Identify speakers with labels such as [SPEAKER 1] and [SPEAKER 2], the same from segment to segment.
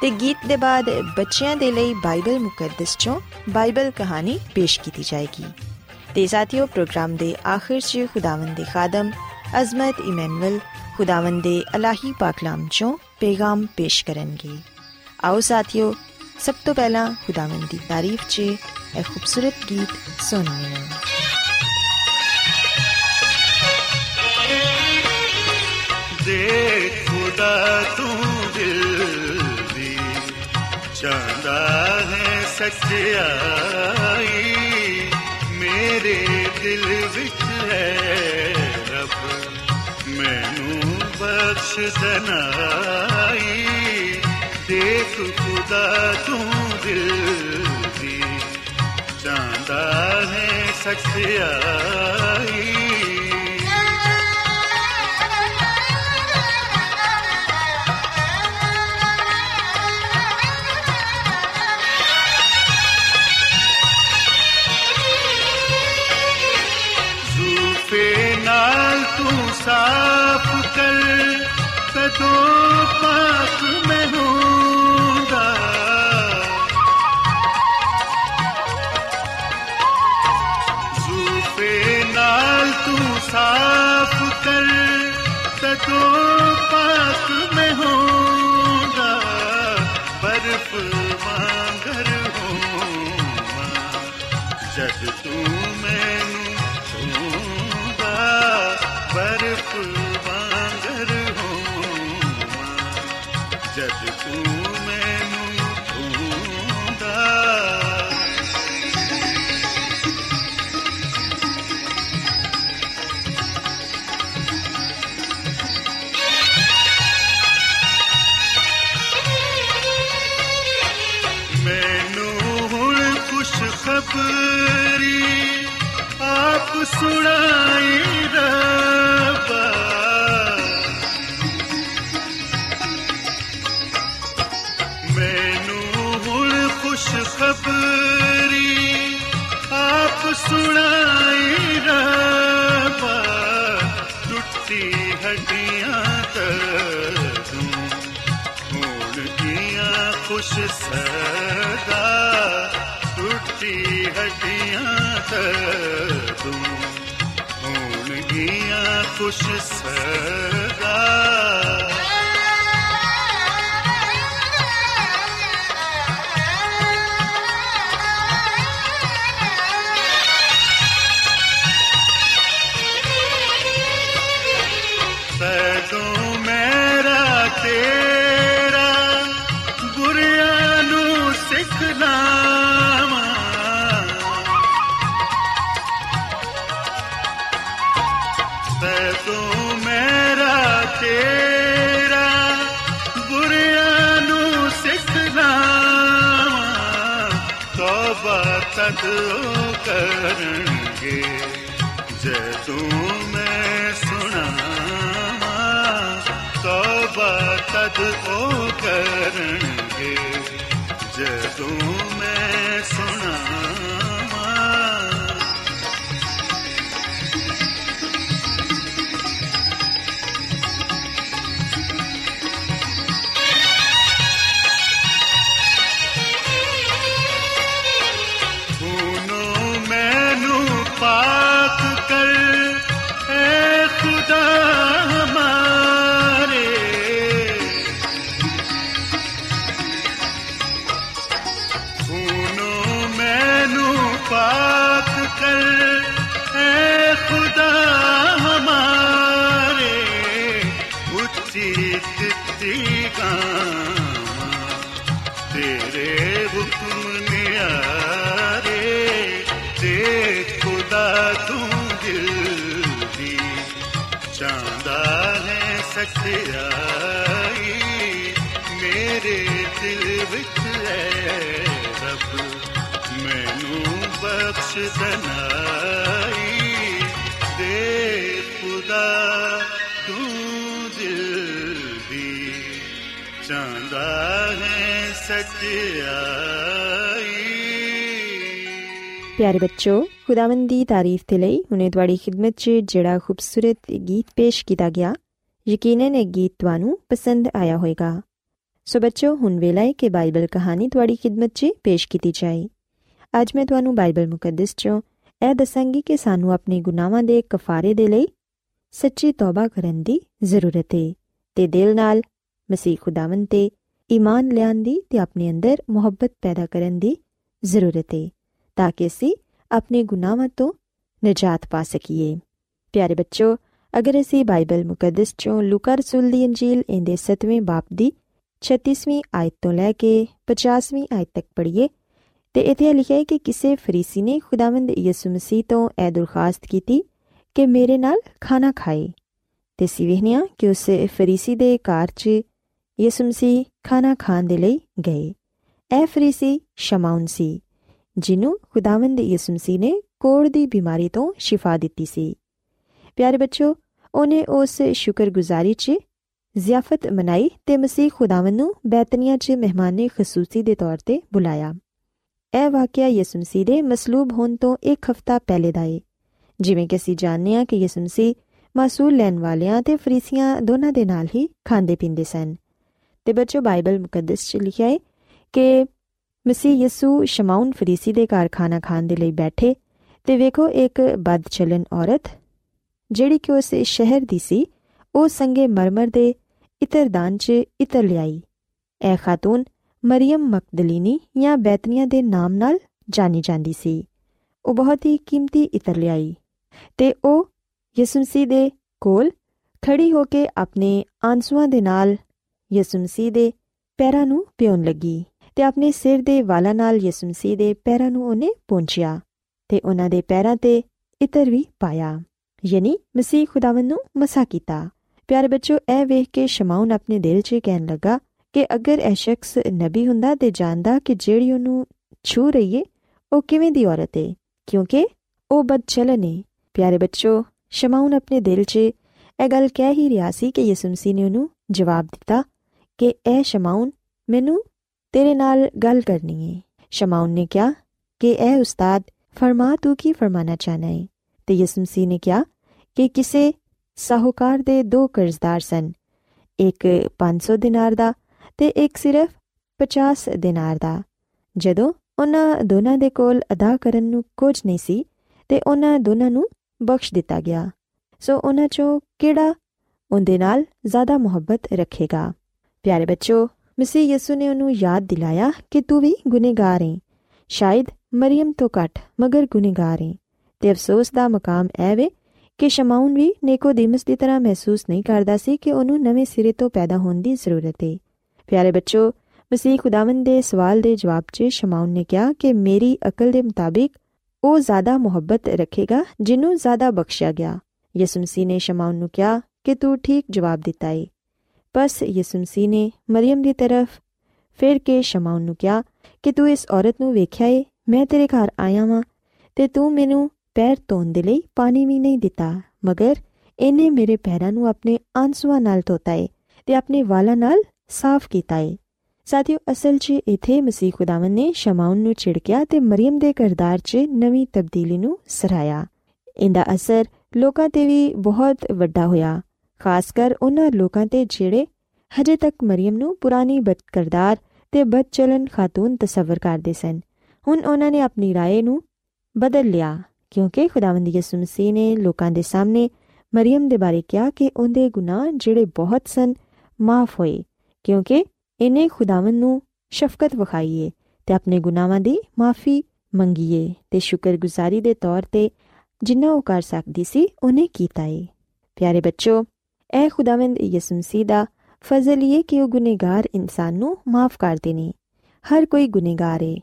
[SPEAKER 1] ਤੇ ਗੀਤ ਦੇ ਬਾਅਦ ਬੱਚਿਆਂ ਦੇ ਲਈ ਬਾਈਬਲ ਮੁਕੱਦਸ ਚੋਂ ਬਾਈਬਲ ਕਹਾਣੀ ਪੇਸ਼ ਕੀਤੀ ਜਾਏਗੀ ਤੇ ਸਾਥੀਓ ਪ੍ਰੋਗਰਾਮ ਦੇ ਆਖਿਰ 'ਚ ਖੁਦਾਵੰਦ ਦੇ ਖਾਦਮ ਅਜ਼ਮਤ ਇਮਨੁਅਲ ਖੁਦਾਵੰਦ ਦੇ ਅਲਾਹੀ ਪਾਕਲਾਮ ਚੋਂ ਪੈਗਾਮ ਪੇਸ਼ ਕਰਨਗੇ ਆਓ ਸਾਥੀਓ ਸਭ ਤੋਂ ਪਹਿਲਾਂ ਖੁਦਾਵੰਦ ਦੀ ਤਾਰੀਫ 'ਚ ਇਹ ਖੂਬਸੂਰਤ ਗੀਤ ਸੁਣੀਏ
[SPEAKER 2] ਦੇਖ ਖੁਦਾ ਤੂੰ ਦਿਲ ਦੀ ਚਾਹਦਾ ਹੈ ਸੱਚਾਈ ਮੇਰੇ ਦਿਲ ਵਿੱਚ ਹੈ ਰੱਬ, ਮੈਨੂੰ ਬਖਸ਼ ਦਨਾਈ ਦੇਖ ਖੁਦਾ ਤੂੰ ਦਿਲ ਦੀ ਚਾਹਦਾ ਹੈ ਸੱਚਾਈ رب، مینوں بخش دن دے خدا توں ہے سچائی پیارے
[SPEAKER 1] بچوں خداون کی تعریف کے لیے ہوں تاریخی خدمت چ جڑا خوبصورت گیت پیش کیتا گیا، یقیناً یہ گیت تانوں پسند آیا ہوئے گا۔ ਸੋ ਬੱਚੋ, ਹੁਣ ਵੇਲਾ ਹੈ ਕਿ ਬਾਈਬਲ ਕਹਾਣੀ ਤੁਹਾਡੀ ਖਿਦਮਤ 'ਚ ਪੇਸ਼ ਕੀਤੀ ਜਾਏ। ਅੱਜ ਮੈਂ ਤੁਹਾਨੂੰ ਬਾਈਬਲ ਮੁਕੱਦਸ 'ਚੋਂ ਇਹ ਦੱਸਾਂਗੀ ਕਿ ਸਾਨੂੰ ਆਪਣੇ ਗੁਨਾਹਾਂ ਦੇ ਕਫਾਰੇ ਦੇ ਲਈ ਸੱਚੀ ਤੌਬਾ ਕਰਨ ਦੀ ਜ਼ਰੂਰਤ ਹੈ ਤੇ ਦਿਲ ਨਾਲ ਮਸੀਹ ਖੁਦਾਵੰਦ ਤੇ ਈਮਾਨ ਲਿਆਉਣ ਦੀ ਤੇ ਆਪਣੇ ਅੰਦਰ ਮੁਹੱਬਤ ਪੈਦਾ ਕਰਨ ਦੀ ਜ਼ਰੂਰਤ ਹੈ ਤਾਂ ਕਿ ਅਸੀਂ ਆਪਣੇ ਗੁਨਾਹਾਂ ਤੋਂ ਨਜਾਤ ਪਾ ਸਕੀਏ। ਪਿਆਰੇ ਬੱਚੋ, ਅਗਰ ਅਸੀਂ ਬਾਈਬਲ ਮੁਕੱਦਸ ਚੋਂ ਲੂਕਾ ਰਸੂਲ ਦੀ ਇੰਜੀਲ ਇਹਦੇ 7ਵੇਂ ਬਾਪ ਦੀ 36ਵੀਂ ਆਇਤ ਤੋਂ ਲੈ ਕੇ 50ਵੀਂ ਆਇਤ ਤੱਕ ਪੜ੍ਹੀਏ ਤੇ ਇੱਥੇ ਲਿਖਿਆ ਹੈ ਕਿ ਕਿਸੇ ਫਰੀਸੀ ਨੇ ਖੁਦਾਵੰਦ ਯਿਸੂ ਮਸੀਹ ਤੋਂ ਇਹ ਦਰਖਾਸਤ ਕੀਤੀ ਕਿ ਮੇਰੇ ਨਾਲ ਖਾਣਾ ਖਾਏ। ਤੇ ਸਿਵਹਨੀਆਂ ਕਿ ਉਸ ਫਰੀਸੀ ਦੇ ਘਰ 'ਚ ਯਿਸੂ ਮਸੀਹ ਖਾਣਾ ਖਾਣ ਦੇ ਲਈ ਗਏ। ਇਹ ਫਰੀਸੀ ਸ਼ਮਾਉਨ ਸੀ, ਜਿਹਨੂੰ ਖੁਦਾਵੰਦ ਯਿਸੂ ਮਸੀਹ ਨੇ ਕੋੜ ਦੀ ਬਿਮਾਰੀ ਤੋਂ ਸ਼ਿਫਾ ਦਿੱਤੀ ਸੀ। ਪਿਆਰੇ ਬੱਚੋ ਉਹਨੇ ਉਸ ਸ਼ੁਕਰਗੁਜ਼ਾਰੀ 'ਚ ਜ਼ਿਆਫਤ ਮਨਾਈ ਤੇ ਮਸੀਹ ਖੁਦਾਵੰਦ ਨੂੰ ਬੈਤਨੀਆ 'ਚ ਮਹਿਮਾਨੇ ਖਸੂਸੀ ਦੇ ਤੌਰ ਤੇ ਬੁਲਾਇਆ ਇਹ ਵਾਕਿਆ ਯਿਸੂ ਮਸੀਹ ਦੇ ਮਸਲੂਬ ਹੋਣ ਤੋਂ ਇੱਕ ਹਫ਼ਤਾ ਪਹਿਲੇ ਦਾ ਹੈ ਜਿਵੇਂ ਕਿ ਅਸੀਂ ਜਾਣਦੇ ਹਾਂ ਕਿ ਯਿਸੂ ਮਸੀਹ ਮਾਸੂਲ ਲੈਣ ਵਾਲਿਆਂ ਤੇ ਫਰੀਸੀਆਂ ਦੋਨਾਂ ਦੇ ਨਾਲ ਹੀ ਖਾਂਦੇ ਪੀਂਦੇ ਸਨ ਤੇ ਬੱਚੋ ਬਾਈਬਲ ਮੁਕੱਦਸ 'ਚ ਲਿਖਿਆ ਹੈ ਕਿ ਮਸੀਹ ਯਿਸੂ ਸ਼ਮਾਉਨ ਫਰੀਸੀ ਦੇ ਘਰ ਖਾਣਾ ਖਾਣ ਦੇ ਲਈ ਬੈਠੇ ਤੇ ਵੇਖੋ ਇੱਕ ਬਦਚਲਨ ਔਰਤ ਜਿਹੜੀ ਕਿ ਉਸ ਸ਼ਹਿਰ ਦੀ ਸੀ ਉਹ ਸੰਗੇ ਮਰਮਰ ਦੇ ਇਤਰਦਾਨ 'ਚ ਇਤਰ ਲਿਆਈ। ਇਹ ਖਾਤੂਨ ਮਰੀਮ ਮਕਦਲੀਨੀ ਜਾਂ ਬੈਤਨੀਆ ਦੇ ਨਾਮ ਨਾਲ ਜਾਣੀ ਜਾਂਦੀ ਸੀ। ਉਹ ਬਹੁਤ ਹੀ ਕੀਮਤੀ ਇਤਰ ਲਿਆਈ ਤੇ ਉਹ ਯਿਸੂ ਮਸੀਹ ਦੇ ਕੋਲ ਖੜੀ ਹੋ ਕੇ ਆਪਣੇ ਆਂਸੂਆਂ ਦੇ ਨਾਲ ਯਿਸੂ ਮਸੀਹ ਦੇ ਪੈਰਾਂ ਨੂੰ ਪਿਉਣ ਲੱਗੀ ਤੇ ਆਪਣੇ ਸਿਰ ਦੇ ਵਾਲਾਂ ਨਾਲ ਯਿਸੂ ਮਸੀਹ ਦੇ ਪੈਰਾਂ ਨੂੰ ਉਹਨੇ ਪਹੁੰਚਿਆ ਤੇ ਉਹਨਾਂ ਦੇ ਪੈਰਾਂ ਤੇ ਇਤਰ ਵੀ ਪਾਇਆ। ਯਾਨੀ ਮਸੀਹ ਖੁਦਾਵੰ ਨੂੰ ਮਸਾ ਕੀਤਾ। ਪਿਆਰੇ ਬੱਚੋ ਇਹ ਵੇਖ ਕੇ ਸ਼ਮਾਉਨ ਆਪਣੇ ਦਿਲ 'ਚ ਕਹਿਣ ਲੱਗਾ ਕਿ ਅਗਰ ਇਹ ਸ਼ਖਸ ਨਬੀ ਹੁੰਦਾ ਤੇ ਜਾਣਦਾ ਕਿ ਜਿਹੜੀ ਉਹਨੂੰ ਛੂ ਰਹੀ ਏ, ਉਹ ਕਿਵੇਂ ਦੀ ਔਰਤ ਏ? ਕਿਉਂਕਿ ਉਹ ਬਦਚਲਨ ਏ। ਪਿਆਰੇ ਬੱਚੋ ਸ਼ਮਾਉਨ ਆਪਣੇ ਦਿਲ 'ਚ ਇਹ ਗੱਲ ਕਹਿ ਹੀ ਰਿਹਾ ਸੀ ਕਿ ਯਿਸੂ ਮਸੀਹ ਨੇ ਉਹਨੂੰ ਜਵਾਬ ਦਿੱਤਾ ਕਿ, ਇਹ ਸ਼ਮਾਉਨ, ਮੈਨੂੰ ਤੇਰੇ ਨਾਲ ਗੱਲ ਕਰਨੀ ਏ। ਸ਼ਮਾਉਨ ਨੇ ਕਿਹਾ ਕਿ, ਇਹ ਉਸਤਾਦ, ਫਰਮਾ ਤੂੰ ਕੀ ਫਰਮਾਨਾ ਚਾਹਨਾ ਹੈ ਤੇ ਯਿਸੂ ਮਸੀਹ ਨੇ ਕਿਹਾ ਕਿ, ਕਿਸੇ ਸਾਹੂਕਾਰ ਦੇ ਦੋ ਕਰਜ਼ਦਾਰ ਸਨ। ਇੱਕ 500 ਦਿਨਾਰ ਦਾ ਤੇ ਇੱਕ ਸਿਰਫ 50 ਦਿਨਾਰ ਦਾ। ਜਦੋਂ ਉਹਨਾਂ ਦੋਨਾਂ ਦੇ ਕੋਲ ਅਦਾ ਕਰਨ ਨੂੰ ਕੁਝ ਨਹੀਂ ਸੀ ਤੇ ਉਹਨਾਂ ਦੋਨਾਂ ਨੂੰ ਬਖਸ਼ ਦਿੱਤਾ ਗਿਆ। ਸੋ ਉਹਨਾਂ ਚੋਂ ਕਿਹੜਾ ਉਹਦੇ ਨਾਲ ਜ਼ਿਆਦਾ ਮੁਹੱਬਤ ਰੱਖੇਗਾ? ਪਿਆਰੇ ਬੱਚੋ, ਮਸੀਹ ਯਿਸੂ ਨੇ ਉਹਨੂੰ ਯਾਦ ਦਿਲਾਇਆ ਕਿ ਤੂੰ ਵੀ ਗੁਨੇਗਾਰ ਹੈ ਸ਼ਾਇਦ ਮਰੀਮ ਤੋਂ ਘੱਟ ਮਗਰ ਗੁਨੇਗਾਰ ਹੈ ਤੇ ਅਫਸੋਸ ਦਾ ਮਕਾਮ ਐ ਵੇ ਕਿ ਸ਼ਮਾਉਨ ਵੀ ਨੇਕੋਦੀਮਸ ਦੀ ਤਰ੍ਹਾਂ ਮਹਿਸੂਸ ਨਹੀਂ ਕਰਦਾ ਸੀ ਕਿ ਉਹਨੂੰ ਨਵੇਂ ਸਿਰੇ ਤੋਂ ਪੈਦਾ ਹੋਣ ਦੀ ਜ਼ਰੂਰਤ ਹੈ ਪਿਆਰੇ ਬੱਚੋ, ਮਸੀਹ ਖੁਦਾਵੰਦ ਦੇ ਸਵਾਲ ਦੇ ਜਵਾਬ 'ਚ ਸ਼ਮਾਉਨ ਨੇ ਕਿਹਾ ਕਿ ਮੇਰੀ ਅਕਲ ਦੇ ਮੁਤਾਬਿਕ ਉਹ ਜ਼ਿਆਦਾ ਮੁਹੱਬਤ ਰੱਖੇਗਾ ਜਿਹਨੂੰ ਜ਼ਿਆਦਾ ਬਖਸ਼ਿਆ ਗਿਆ। ਯਿਸੂ ਮਸੀਹ ਨੇ ਸ਼ਮਾਉਨ ਨੂੰ ਕਿਹਾ ਕਿ ਤੂੰ ਠੀਕ ਜਵਾਬ ਦਿੱਤਾ ਹੈ ਬਸ ਯਿਸੂ ਮਸੀਹ ਨੇ ਮਰੀਮ ਦੀ ਤਰਫ ਫਿਰ ਕੇ ਸ਼ਮਾਉਨ ਨੂੰ ਕਿਹਾ ਕਿ ਤੂੰ ਇਸ ਔਰਤ ਨੂੰ ਵੇਖਿਆ ਏ, ਮੈਂ ਤੇਰੇ ਘਰ ਆਇਆ ਵਾਂ ਤੇ ਤੂੰ ਮੈਨੂੰ ਪੈਰ ਧੋਣ ਦੇ ਲਈ ਪਾਣੀ ਵੀ ਨਹੀਂ ਦਿੱਤਾ ਮਗਰ ਇਹਨੇ ਮੇਰੇ ਪੈਰਾਂ ਨੂੰ ਆਪਣੇ ਆਂਸੂਆਂ ਨਾਲ ਧੋਤਾ ਏ ਤੇ ਆਪਣੇ ਵਾਲਾਂ ਨਾਲ ਸਾਫ਼ ਕੀਤਾ ਏ ਸਾਥੀਓ ਅਸਲ 'ਚ ਇਥੇ ਮਸੀਹ ਖੁਦਾਵੰ ਨੇ ਸ਼ਮਾਉਨ ਨੂੰ ਛਿੜਕਿਆ ਤੇ ਮਰੀਮ ਦੇ ਕਰਦਾਰ 'ਚ ਨਵੀਂ ਤਬਦੀਲੀ ਨੂੰ ਸਰਾਇਆ ਇਹਦਾ ਅਸਰ ਲੋਕਾਂ ਤੇ ਵੀ ਬਹੁਤ ਵੱਡਾ ਹੋਇਆ ਖਾਸ ਕਰ ਉਹਨਾਂ ਲੋਕਾਂ ਤੇ ਜਿਹੜੇ ਹਜੇ ਤੱਕ ਮਰੀਮ ਨੂੰ ਪੁਰਾਣੀ ਬਦਕਰਦਾਰ ਤੇ ਬਦਚਲਨ ਖਾਤੂਨ ਤਸਵਰ ਕਰਦੇ ਸਨ ਹੁਣ ਉਹਨਾਂ ਨੇ ਆਪਣੀ رائے ਨੂੰ ਬਦਲ ਲਿਆ ਕਿਉਂਕਿ ਖੁਦਾਵੰਦ ਯਿਸੂ ਮਸੀਹ ਨੇ ਲੋਕਾਂ ਦੇ ਸਾਹਮਣੇ ਮਰੀਮ ਦੇ ਬਾਰੇ ਕਿਹਾ ਕਿ ਉਹਦੇ ਗੁਨਾਹ ਜਿਹੜੇ ਬਹੁਤ ਸਨ, ਮਾਫ ਹੋਏ, ਕਿਉਂਕਿ ਇਹਨੇ ਖੁਦਾਵੰਦ ਨੂੰ ਸ਼ਫਕਤ ਵਿਖਾਈ ਏ ਤੇ ਆਪਣੇ ਗੁਨਾਹਾਂ ਦੀ ਮਾਫੀ ਮੰਗੀਏ ਤੇ ਸ਼ੁਕਰਗੁਜ਼ਾਰੀ ਦੇ ਤੌਰ ਤੇ ਜਿੰਨਾ ਉਹ ਕਰ ਸਕਦੀ ਸੀ, ਉਹਨੇ ਕੀਤਾ ਏ। ਪਿਆਰੇ ਬੱਚੋ ਐ ਖੁਦਾਵੰਦ ਯਿਸੂ ਮਸੀਹ ਦਾ ਫਜ਼ਲ ਇਹ ਕਿ ਉਹ ਗੁਨੇਗਾਰ ਇਨਸਾਨ ਨੂੰ ਮਾਫ ਕਰਦੇ ਨੇ। ਹਰ ਕੋਈ ਗੁਨੇਗਾਰ ਏ।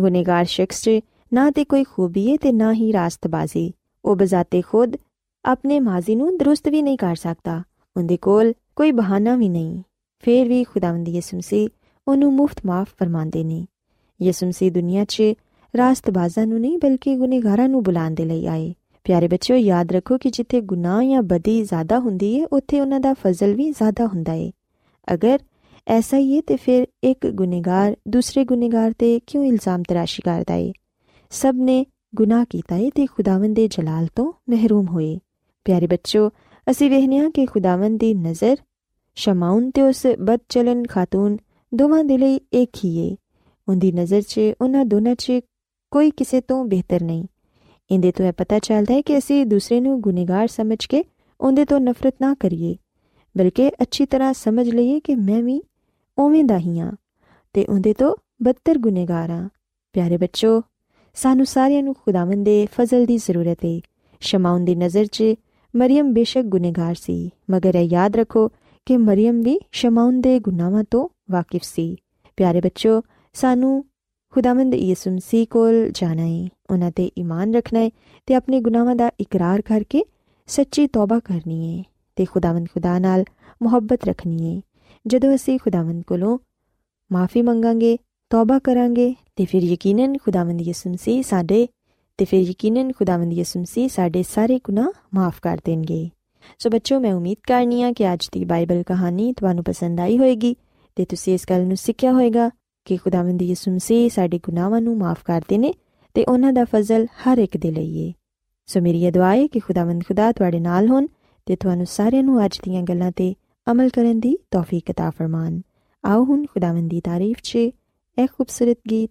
[SPEAKER 1] ਗੁਨੇਗਾਰ ਸ਼ਖਸ 'ਚ ਨਾ ਤੇ ਕੋਈ ਖੂਬੀ ਏ ਤੇ ਨਾ ਹੀ ਰਾਸਤਬਾਜ਼ੀ। ਉਹ ਬਜ਼ਾਤੇ ਖੁਦ ਆਪਣੇ ਮਾਜ਼ੀ ਨੂੰ ਦਰੁਸਤ ਵੀ ਨਹੀਂ ਕਰ ਸਕਦਾ। ਉਹਦੇ ਕੋਲ ਕੋਈ ਬਹਾਨਾ ਵੀ ਨਹੀਂ। ਫੇਰ ਵੀ ਖੁਦਾਵੰਦ ਯਿਸੂ ਮਸੀਹ ਉਹਨੂੰ ਮੁਫਤ ਮਾਫ ਫਰਮਾਉਂਦੇ ਨੇ। ਯਿਸੂ ਮਸੀਹ ਦੁਨੀਆ 'ਚ ਰਾਸਤਬਾਜ਼ਾਂ ਨੂੰ ਨਹੀਂ, ਬਲਕਿ ਗੁਨੇਗਾਰਾਂ ਨੂੰ ਬੁਲਾਉਣ ਦੇ ਲਈ ਆਏ। ਪਿਆਰੇ ਬੱਚਿਓ, ਯਾਦ ਰੱਖੋ ਕਿ ਜਿੱਥੇ ਗੁਨਾਹ ਜਾਂ ਬਦੀ ਜ਼ਿਆਦਾ ਹੁੰਦੀ ਹੈ ਉੱਥੇ ਉਹਨਾਂ ਦਾ ਫਜ਼ਲ ਵੀ ਜ਼ਿਆਦਾ ਹੁੰਦਾ ਹੈ ਅਗਰ ਐਸਾ ਹੀ ਹੈ ਤੇ ਫਿਰ ਇੱਕ ਗੁਨੇਗਾਰ ਦੂਸਰੇ ਗੁਨੇਗਾਰ ਤੇ ਕਿਉਂ ਇਲਜ਼ਾਮ ਤਰਾਸ਼ੀ ਕਰਦਾ ਹੈ ਸਭ ਨੇ ਗੁਨਾਹ ਕੀਤਾ ਹੈ ਤੇ ਖੁਦਾਵੰਦ ਦੇ ਜਲਾਲ ਤੋਂ ਮਹਿਰੂਮ ਹੋਏ। ਪਿਆਰੇ ਬੱਚੋ ਅਸੀਂ ਵੇਖਨੇ ਹਾਂ ਕਿ ਖੁਦਾਵੰਦ ਦੀ ਨਜ਼ਰ ਸ਼ਮਾਉਨ ਤੇ ਉਸ ਬਦਚਲਨ ਖਾਤੂਨ ਦੋਵਾਂ ਦੇ ਲਈ ਇੱਕ ਹੀ ਹੈ ਉਹਦੀ ਨਜ਼ਰ 'ਚ, ਉਹਨਾਂ ਦੋਨਾਂ 'ਚ ਕੋਈ ਕਿਸੇ ਤੋਂ ਬਿਹਤਰ ਨਹੀਂ। ਇਹਦੇ ਤੋਂ ਇਹ ਪਤਾ ਚੱਲਦਾ ਹੈ ਕਿ ਅਸੀਂ ਦੂਸਰੇ ਨੂੰ ਗੁਨੇਗਾਰ ਸਮਝ ਕੇ ਉਹਦੇ ਤੋਂ ਨਫ਼ਰਤ ਨਾ ਕਰੀਏ, ਬਲਕਿ ਅੱਛੀ ਤਰ੍ਹਾਂ ਸਮਝ ਲਈਏ ਕਿ ਮੈਂ ਵੀ ਉਵੇਂ ਦਾ ਹੀ ਹਾਂ ਤੇ ਉਹਦੇ ਤੋਂ ਬੱਤਰ ਗੁਨੇਗਾਰ ਹਾਂ। ਪਿਆਰੇ ਬੱਚੋ ਸਾਨੂੰ ਸਾਰਿਆਂ ਨੂੰ ਖੁਦਾਵੰਦ ਦੇ ਫਜ਼ਲ ਦੀ ਜ਼ਰੂਰਤ ਹੈ ਸ਼ਮਾਉਨ ਦੀ ਨਜ਼ਰ 'ਚ ਮਰੀਮ ਬੇਸ਼ੱਕ ਗੁਨੇਗਾਰ ਸੀ, ਮਗਰ ਇਹ ਯਾਦ ਰੱਖੋ ਕਿ ਮਰੀਮ ਵੀ ਸ਼ਮਾਉਨ ਦੇ ਗੁਨਾਹਾਂ ਤੋਂ ਵਾਕਿਫ ਸੀ। ਪਿਆਰੇ ਬੱਚੋ, ਸਾਨੂੰ ਖੁਦਾਵੰਦ ਯਿਸੂ ਮਸੀਹ ਕੋਲ ਜਾਣਾ ਹੈ ਉਹਨਾਂ ਤੇ ਈਮਾਨ ਰੱਖਣਾ ਹੈ ਤੇ ਆਪਣੇ ਗੁਨਾਹਾਂ ਦਾ ਇਕਰਾਰ ਕਰਕੇ ਸੱਚੀ ਤੌਬਾ ਕਰਨੀ ਹੈ ਤੇ ਖੁਦਾਵੰਦ ਖੁਦਾ ਨਾਲ ਮੁਹੱਬਤ ਰੱਖਣੀ ਹੈ ਜਦੋਂ ਅਸੀਂ ਖੁਦਾਵੰਦ ਕੋਲੋਂ ਮਾਫੀ ਮੰਗਾਂਗੇ ਤੌਬਾ ਕਰਾਂਗੇ ਤੇ ਫਿਰ ਯਕੀਨਨ ਖੁਦਾਵੰਦ ਯਿਸੂ ਮਸੀਹ ਸਾਡੇ ਤੇ ਫਿਰ ਯਕੀਨਨ ਖੁਦਾਵੰਦ ਯਿਸੂ ਮਸੀਹ ਸਾਡੇ ਸਾਰੇ ਗੁਨਾਹ ਮਾਫ ਕਰ ਦੇਣਗੇ ਸੋ ਬੱਚੋ ਮੈਂ ਉਮੀਦ ਕਰਨੀ ਆ ਕਿ ਅੱਜ ਦੀ ਬਾਈਬਲ ਕਹਾਣੀ ਤੁਹਾਨੂੰ ਪਸੰਦ ਆਈ ਹੋਵੇਗੀ ਤੇ ਤੁਸੀਂ ਇਸ ਗੱਲ ਨੂੰ ਸਿੱਖਿਆ ਹੋਵੇਗਾ ਕਿ ਖੁਦਾਵੰਦ ਯਿਸੂ ਮਸੀਹ ਸਾਡੇ ਗੁਨਾਹਾਂ ਨੂੰ ਮਾਫ ਕਰਦੇ ਨੇ ਤੇ ਉਹਨਾਂ ਦਾ ਫਜ਼ਲ ਹਰ ਇੱਕ ਦੇ ਲਈ ਹੈ ਸੋ ਮੇਰੀ ਦੁਆ ਹੈ ਕਿ ਖੁਦਾਵੰਦ ਖੁਦਾ ਤੁਹਾਡੇ ਨਾਲ ਹੋਣ ਤੇ ਤੁਹਾਨੂੰ ਸਾਰਿਆਂ ਨੂੰ ਅੱਜ ਦੀਆਂ ਗੱਲਾਂ ਤੇ ਅਮਲ ਕਰਨ ਦੀ ਤੌਫੀਕ عطا ਫਰਮਾਨ ਆਓ ਹੁਣ ਖੁਦਾਵੰਦ ਦੀ ਤਾਰੀਫ 'ਚ ਇੱਕ ਖੂਬਸੂਰਤ ਗੀਤ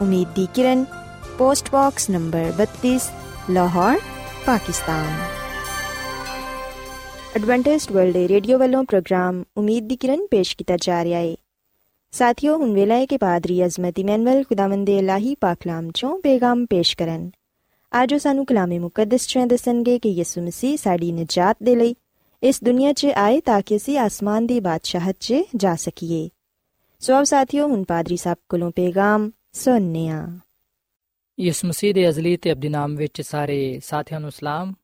[SPEAKER 1] ਉਮੀਦ ਦੀ ਕਿਰਨ post box number 32 Lahore Pakistan Adventist World Radio ਵੱਲੋਂ ਪ੍ਰੋਗਰਾਮ ਉਮੀਦ ਦੀ ਕਿਰਨ ਪੇਸ਼ ਕੀਤਾ ਜਾ ਰਿਹਾ ਹੈ ਸਾਥਿਓ ਹੁਣ ਵੇਲਾ ਹੈ ਕਿ ਪਾਦਰੀ ਅਜ਼ਮਤ ਇਮਨੁਅਲ ਖੁਦਾਵੰਦ ਦੇ ਇਲਾਹੀ ਪਾਕਲਾਮ ਚੋਂ ਪੇਗਾਮ ਪੇਸ਼ ਕਰਨ ਅੱਜ ਉਹ ਸਾਨੂੰ ਕਲਾਮੇ ਮੁਕੱਦਸ ਚ ਦੱਸਣਗੇ ਕਿ ਯਿਸੂ ਮਸੀਹ ਸਾਡੀ ਨਜਾਤ ਦੇ ਲਈ ਇਸ ਦੁਨੀਆ 'ਚ ਆਏ ਤਾਂ ਕਿ ਅਸੀਂ ਆਸਮਾਨ ਦੀ ਬਾਦਸ਼ਾਹਤ 'ਚ ਜਾ ਸਕੀਏ ਸੋ ਆਓ ਸਾਥਿਓ ਹੁਣ ਪਾਦਰੀ ਸਾਹਿਬ ਕੋਲੋਂ ਪੇਗਾਮ ਸੁਣਨੇ ਆ
[SPEAKER 3] ਯਿਸੂ ਮਸੀਹ ਦੇ ਅਜ਼ਲੀ ਤੇ ਅਬਦੀ ਨਾਮ ਵਿੱਚ ਸਾਰੇ ਸਾਥੀਆਂ ਨੂੰ ਸਲਾਮ।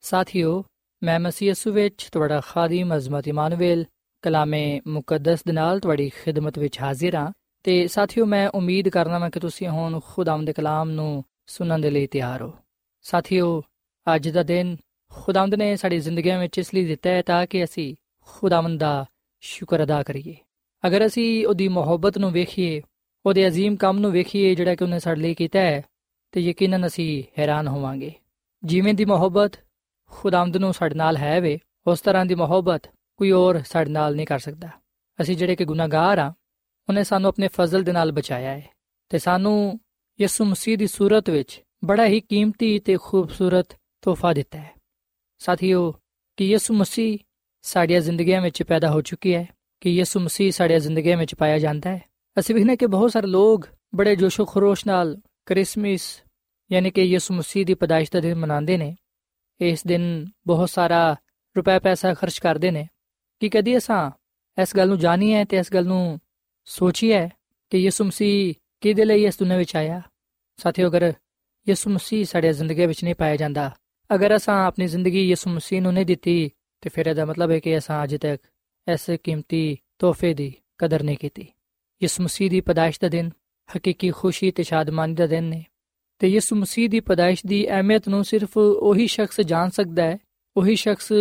[SPEAKER 3] ਸਾਥਿਓ, ਮੈਂ ਮਸੀਹ ਯਿਸੂ ਵਿੱਚ ਤੁਹਾਡਾ ਖਾਦੀਮ ਅਜ਼ਮਤ ਇਮਾਨੁਅਲ ਕਲਾਮੇ ਮੁਕੱਦਸ ਦੇ ਨਾਲ ਤੁਹਾਡੀ ਖਿਦਮਤ ਵਿੱਚ ਹਾਜ਼ਰ ਹਾਂ ਤੇ ਸਾਥਿਓ, ਮੈਂ ਉਮੀਦ ਕਰਨਾ ਮੈਂ ਕਿ ਤੁਸੀਂ ਹੁਣ ਖੁਦਾਵੰਦ ਦੇ ਕਲਾਮ ਨੂੰ ਸੁਣਨ ਦੇ ਲਈ ਤਿਆਰ ਹੋ। ਸਾਥਿਓ, ਅੱਜ ਦਾ ਦਿਨ ਖੁਦਾਵੰਦ ਨੇ ਸਾਡੀ ਜ਼ਿੰਦਗੀਆਂ ਵਿੱਚ ਇਸ ਲਈ ਦਿੱਤਾ ਹੈ ਤਾਂ ਕਿ ਅਸੀਂ ਖੁਦਾਵੰਦ ਦਾ ਸ਼ੁਕਰ ਅਦਾ ਕਰੀਏ। ਅਗਰ ਅਸੀਂ ਉਹਦੀ ਮੁਹੱਬਤ ਨੂੰ ਵੇਖੀਏ ਉਹਦੇ عظیم ਕੰਮ ਨੂੰ ਵੇਖੀਏ ਜਿਹੜਾ ਕਿ ਉਹਨੇ ਸਾਡੇ ਲਈ ਕੀਤਾ ਹੈ ਤੇ ਯਕੀਨਨ ਅਸੀਂ ਹੈਰਾਨ ਹੋਵਾਂਗੇ ਜਿਵੇਂ ਦੀ ਮੁਹੱਬਤ ਖੁਦਾਵੰਦ ਨੂੰ ਸਾਡੇ ਨਾਲ ਹੈ ਵੇ ਉਸ ਤਰ੍ਹਾਂ ਦੀ ਮੁਹੱਬਤ ਕੋਈ ਹੋਰ ਸਾਡੇ ਨਾਲ ਨਹੀਂ ਕਰ ਸਕਦਾ ਅਸੀਂ ਜਿਹੜੇ ਕਿ ਗੁਨਾਹਗਾਰ ਆ ਉਹਨੇ ਸਾਨੂੰ ਆਪਣੇ ਫਜ਼ਲ ਦੇ ਨਾਲ ਬਚਾਇਆ ਹੈ ਤੇ ਸਾਨੂੰ ਯਿਸੂ ਮਸੀਹ ਦੀ ਸੂਰਤ ਵਿੱਚ ਬੜਾ ਹੀ ਕੀਮਤੀ ਤੇ ਖੂਬਸੂਰਤ ਤੋਹਫਾ ਦਿੱਤਾ ਹੈ ਸਾਥੀਓ ਕਿ ਯਿਸੂ ਮਸੀਹ ਸਾਡੀਆਂ ਜ਼ਿੰਦਗੀਆਂ ਵਿੱਚ ਪੈਦਾ ਹੋ ਚੁੱਕੀ ਹੈ ਕਿ ਯਿਸੂ ਮਸੀਹ ਸਾਡੀਆਂ ਜ਼ਿੰਦਗੀਆਂ ਵਿੱਚ ਪਾਇਆ ਜਾਂਦਾ ਹੈ ਅਸੀਂ ਵੇਖਨੇ ਕਿ ਬਹੁਤ ਸਾਰੇ ਲੋਕ ਬੜੇ ਜੋਸ਼ੋ ਖਰੋਸ਼ ਨਾਲ ਕ੍ਰਿਸਮਸ ਯਾਨੀ ਕਿ ਯਿਸੂ ਮਸੀਹ ਦੀ ਪਦਾਇਸ਼ ਦਾ ਦਿਨ ਮਨਾਉਂਦੇ ਨੇ। ਇਸ ਦਿਨ ਬਹੁਤ ਸਾਰਾ ਰੁਪਏ ਪੈਸਾ ਖਰਚ ਕਰਦੇ ਨੇ। ਕਿ ਕਦੀ ਅਸਾਂ ਇਸ ਗੱਲ ਨੂੰ ਜਾਣੀਏ ਤੇ ਇਸ ਗੱਲ ਨੂੰ ਸੋਚੀਏ ਕਿ ਯਿਸੂ ਮਸੀਹ ਕਿਹਦੇ ਲਈ ਇਸ ਦੁਨੀਆਂ ਵਿੱਚ ਆਇਆ? ਸਾਥੀਓ, ਅਗਰ ਯਿਸੂ ਮਸੀਹ ਸਾਡੇ ਜ਼ਿੰਦਗੀ ਵਿੱਚ ਨਹੀਂ ਪਾਇਆ ਜਾਂਦਾ, ਅਗਰ ਅਸਾਂ ਆਪਣੀ ਜ਼ਿੰਦਗੀ ਯਿਸੂ ਮਸੀਹ ਨੂੰ ਨਹੀਂ ਦਿੱਤੀ, ਤੇ ਫਿਰ ਇਹਦਾ ਮਤਲਬ ਹੈ ਕਿ ਅਸਾਂ ਅਜੇ ਤੱਕ ਇਸ ਕੀਮਤੀ ਤੋਹਫੇ ਦੀ ਕਦਰ ਨਹੀਂ ਕੀਤੀ। ਯਿਸੂ ਮਸੀਹ ਦੀ ਪਦਾਇਸ਼ ਦਾ ਦਿਨ, ਹਕੀਕੀ ਖੁਸ਼ੀ ਤੇ ਸ਼ਾਦਮਾਨੀ ਦਾ ਦਿਨ ਨੇ। ਤੇ ਯਿਸੂ ਮਸੀਹ ਦੀ ਪਦਾਇਸ਼ ਦੀ ਅਹਿਮੀਅਤ ਨੂੰ ਸਿਰਫ ਉਹੀ ਸ਼ਖਸ ਜਾਣ ਸਕਦਾ ਹੈ, ਉਹੀ ਸ਼ਖਸ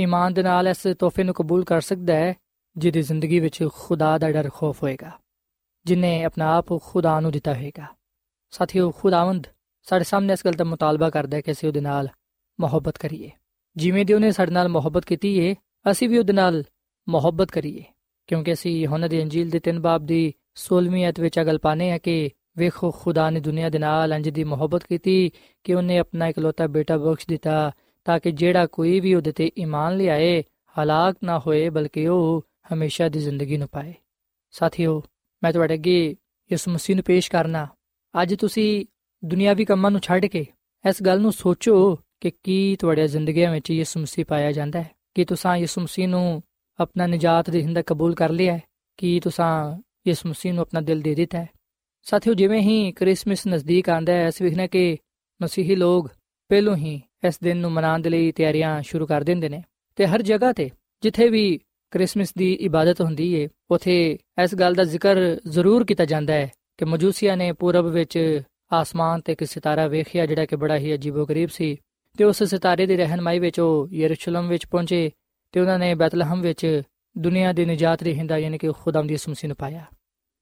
[SPEAKER 3] ਈਮਾਨ ਦੇ ਨਾਲ ਇਸ ਤੋਹਫੇ ਨੂੰ ਕਬੂਲ ਕਰ ਸਕਦਾ ਹੈ, ਜਿਹਦੀ ਜ਼ਿੰਦਗੀ ਵਿੱਚ ਖੁਦਾ ਦਾ ਡਰ ਖੌਫ ਹੋਏਗਾ, ਜਿਨੇ ਆਪਣਾ ਆਪ ਖੁਦਾ ਨੂੰ ਦਿੱਤਾ ਹੋਏਗਾ। ਸਾਥੀਓ, ਖੁਦਾਵੰਦ, ਸਾਡੇ ਸਾਹਮਣੇ ਇਸ ਗੱਲ ਦਾ ਮੁਤਾਲਬਾ ਕਰਦਾ ਹੈ ਕਿ ਅਸੀਂ ਉਹਦੇ ਨਾਲ ਮੁਹੱਬਤ ਕਰੀਏ। ਜਿਵੇਂ ਦੀ ਉਹਨੇ ਸਾਡੇ ਨਾਲ ਮੁਹੱਬਤ ਕੀਤੀ ਹੈ ਅਸੀਂ ਵੀ ਉਹਦੇ ਨਾਲ ਮੁਹੱਬਤ ਕਰੀਏ। ਕਿਉਂਕਿ ਅਸੀਂ ਯਹੋਨਾ ਦੀ ਅੰਜੀਲ ਦੇ 3 ਬਾਬ ਦੀ 16ਵੀਂ ਅਧ ਵਿੱਚ ਅਗਲ ਪਾਣੇ ਆ ਕਿ ਵੇਖੋ, ਖੁਦਾ ਨੇ ਦੁਨੀਆ ਦੇ ਨਾਲ ਅੰਜ ਦੀ ਮੁਹੱਬਤ ਕੀਤੀ ਕਿ ਉਹਨੇ ਆਪਣਾ ਇਕਲੌਤਾ ਬੇਟਾ ਬਖਸ਼ ਦਿੱਤਾ ਤਾਂ ਕਿ ਜਿਹੜਾ ਕੋਈ ਵੀ ਉਹਦੇ ਤੇ ਈਮਾਨ ਲਿਆਏ, ਹਲਾਕ ਨਾ ਹੋਏ, ਬਲਕਿ ਉਹ ਹਮੇਸ਼ਾ ਦੀ ਜ਼ਿੰਦਗੀ ਨੂੰ ਪਾਏ। ਸਾਥੀਓ, ਮੈਂ ਤੁਹਾਡੇ ਅੱਗੇ ਇਸ ਮਸੀਹ ਨੂੰ ਪੇਸ਼ ਕਰਨਾ। ਅੱਜ ਤੁਸੀਂ ਦੁਨਿਆਵੀ ਕੰਮਾਂ ਨੂੰ ਛੱਡ ਕੇ ਇਸ ਗੱਲ ਨੂੰ ਸੋਚੋ ਕਿ ਕੀ ਤੁਹਾਡੇ ਜ਼ਿੰਦਗੀਆਂ ਵਿੱਚ ਯਿਸੂ ਮਸੀਹ ਪਾਇਆ ਜਾਂਦਾ ਹੈ। ਕਿ ਤੁਸੀਂ ਯਿਸੂ ਮਸੀਹ ਨੂੰ ਆਪਣਾ ਨਜਾਤ ਦੇ ਹਿੰਦਾ ਕਬੂਲ ਕਰ ਲਿਆ ਹੈ ਕਿ ਤੁਸੀਂ ਯਿਸੂ ਮਸੀਹ ਨੂੰ ਆਪਣਾ ਦਿਲ ਦੇ ਦਿੱਤਾ ਹੈ। ਸਾਥੀਓ, ਜਿਵੇਂ ਹੀ ਕ੍ਰਿਸਮਸ ਨਜ਼ਦੀਕ ਆਂਦਾ ਹੈ, ਅਸੀਂ ਵੇਖਣਾ ਕਿ ਮਸੀਹੀ ਲੋਕ ਪਹਿਲੋਂ ਹੀ ਇਸ ਦਿਨ ਨੂੰ ਮਨਾਉਣ ਦੇ ਲਈ ਤਿਆਰੀਆਂ ਸ਼ੁਰੂ ਕਰ ਦਿੰਦੇ ਨੇ ਤੇ ਹਰ ਜਗ੍ਹਾ ਤੇ ਜਿੱਥੇ ਵੀ ਕ੍ਰਿਸਮਸ ਦੀ ਇਬਾਦਤ ਹੁੰਦੀ ਏ, ਉਥੇ ਇਸ ਗੱਲ ਦਾ ਜ਼ਿਕਰ ਜ਼ਰੂਰ ਕੀਤਾ ਜਾਂਦਾ ਹੈ ਕਿ ਮਜੂਸੀਆਂ ਨੇ ਪੂਰਬ ਵਿੱਚ ਆਸਮਾਨ ਤੇ ਇੱਕ ਸਿਤਾਰਾ ਵੇਖਿਆ, ਜਿਹੜਾ ਕਿ ਬੜਾ ਹੀ ਅਜੀਬੋ-ਗਰੀਬ ਸੀ ਤੇ ਉਸ ਸਿਤਾਰੇ ਦੀ ਰਹਿਨਮਾਈ ਵਿੱਚ ਉਹ ਯਰੂਸ਼ਲਮ ਵਿੱਚ ਪਹੁੰਚੇ ਤੇ ਉਹਨਾਂ ਨੇ ਬੈਤਲਹਮ ਵਿੱਚ ਦੁਨੀਆ ਦੀ ਨਜਾਤ ਦੀ ਹਿੰਦਾ ਯਾਨੀ ਕਿ ਖੁਦਾਮ ਦੀ ਯਿਸੂ ਮਸੀਹ ਨੂੰ ਪਾਇਆ,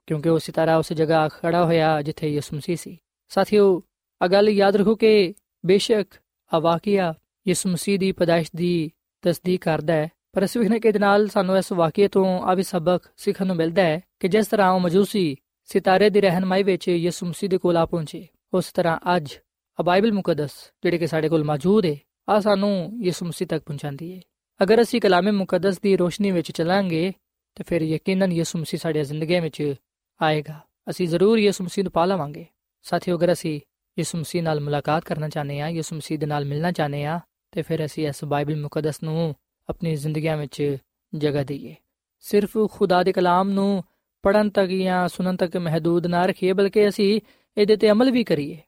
[SPEAKER 3] ਕਿਉਂਕਿ ਉਹ ਸਿਤਾਰਾ ਉਸ ਜਗ੍ਹਾ ਖੜਾ ਹੋਇਆ ਜਿੱਥੇ ਯਿਸੂ ਮਸੀਹ ਸੀ। ਸਾਥੀਓ ਆ ਗੱਲ ਯਾਦ ਰੱਖੋ ਕਿ ਬੇਸ਼ੱਕ ਆ ਵਾਕਿਆ ਯਿਸੂ ਮਸੀਹ ਦੀ ਪਦਾਇਸ਼ ਦੀ ਤਸਦੀਕ ਕਰਦਾ ਹੈ, ਪਰ ਇਸ ਵਿਖਨੇ ਕੇ ਨਾਲ ਸਾਨੂੰ ਇਸ ਵਾਕਿਏ ਤੋਂ ਆ ਵੀ ਸਬਕ ਸਿੱਖਣ ਨੂੰ ਮਿਲਦਾ ਹੈ ਕਿ ਜਿਸ ਤਰ੍ਹਾਂ ਉਹ ਮਜੂਸੀ ਸਿਤਾਰੇ ਦੀ ਰਹਿਨਮਾਈ ਵਿੱਚ ਯਿਸੂ ਮਸੀਹ ਦੇ ਕੋਲ ਆ ਪਹੁੰਚੇ, ਉਸ ਤਰ੍ਹਾਂ ਅੱਜ ਆ ਬਾਈਬਲ ਮੁਕੱਦਸ, ਜਿਹੜੇ ਕਿ ਸਾਡੇ ਕੋਲ ਮੌਜੂਦ ਹੈ ਆ ਸਾਨੂੰ ਯਿਸੂ ਮਸੀਹ ਤੱਕ ਪਹੁੰਚਾਉਂਦੀ ਹੈ। ਅਗਰ ਅਸੀਂ ਕਲਾਮੇ ਮੁਕੱਦਸ ਦੀ ਰੋਸ਼ਨੀ ਵਿੱਚ ਚੱਲਾਂਗੇ, ਤੇ ਫਿਰ ਯਕੀਨਨ ਯਿਸੂ ਮਸੀਹ ਸਾਡੀ ਜ਼ਿੰਦਗੀ ਵਿੱਚ ਆਏਗਾ। ਅਸੀਂ ਜ਼ਰੂਰ ਯਿਸੂ ਮਸੀਹ ਨੂੰ ਪਾ ਲਵਾਂਗੇ ਸਾਥੀਓ, ਅਗਰ ਅਸੀਂ ਯਿਸੂ ਮਸੀਹ ਨਾਲ ਮੁਲਾਕਾਤ ਕਰਨਾ ਚਾਹੁੰਦੇ ਹਾਂ, ਯਿਸੂ ਮਸੀਹ ਦੇ ਨਾਲ ਮਿਲਣਾ ਚਾਹੁੰਦੇ ਹਾਂ, ਤੇ ਫਿਰ ਅਸੀਂ ਇਸ ਬਾਈਬਲ ਮੁਕੱਦਸ ਨੂੰ ਆਪਣੀ ਜ਼ਿੰਦਗੀਆਂ ਵਿੱਚ ਜਗ੍ਹਾ ਦਈਏ। ਸਿਰਫ ਖੁਦਾ ਦੇ ਕਲਾਮ ਨੂੰ ਪੜਨ ਤੱਕ ਜਾਂ ਸੁਣਨ ਤੱਕ ਮਹਦੂਦ ਨਾ ਰੱਖੀਏ, ਬਲਕਿ ਅਸੀਂ ਇਹਦੇ ਤੇ ਅਮਲ ਵੀ ਕਰੀਏ।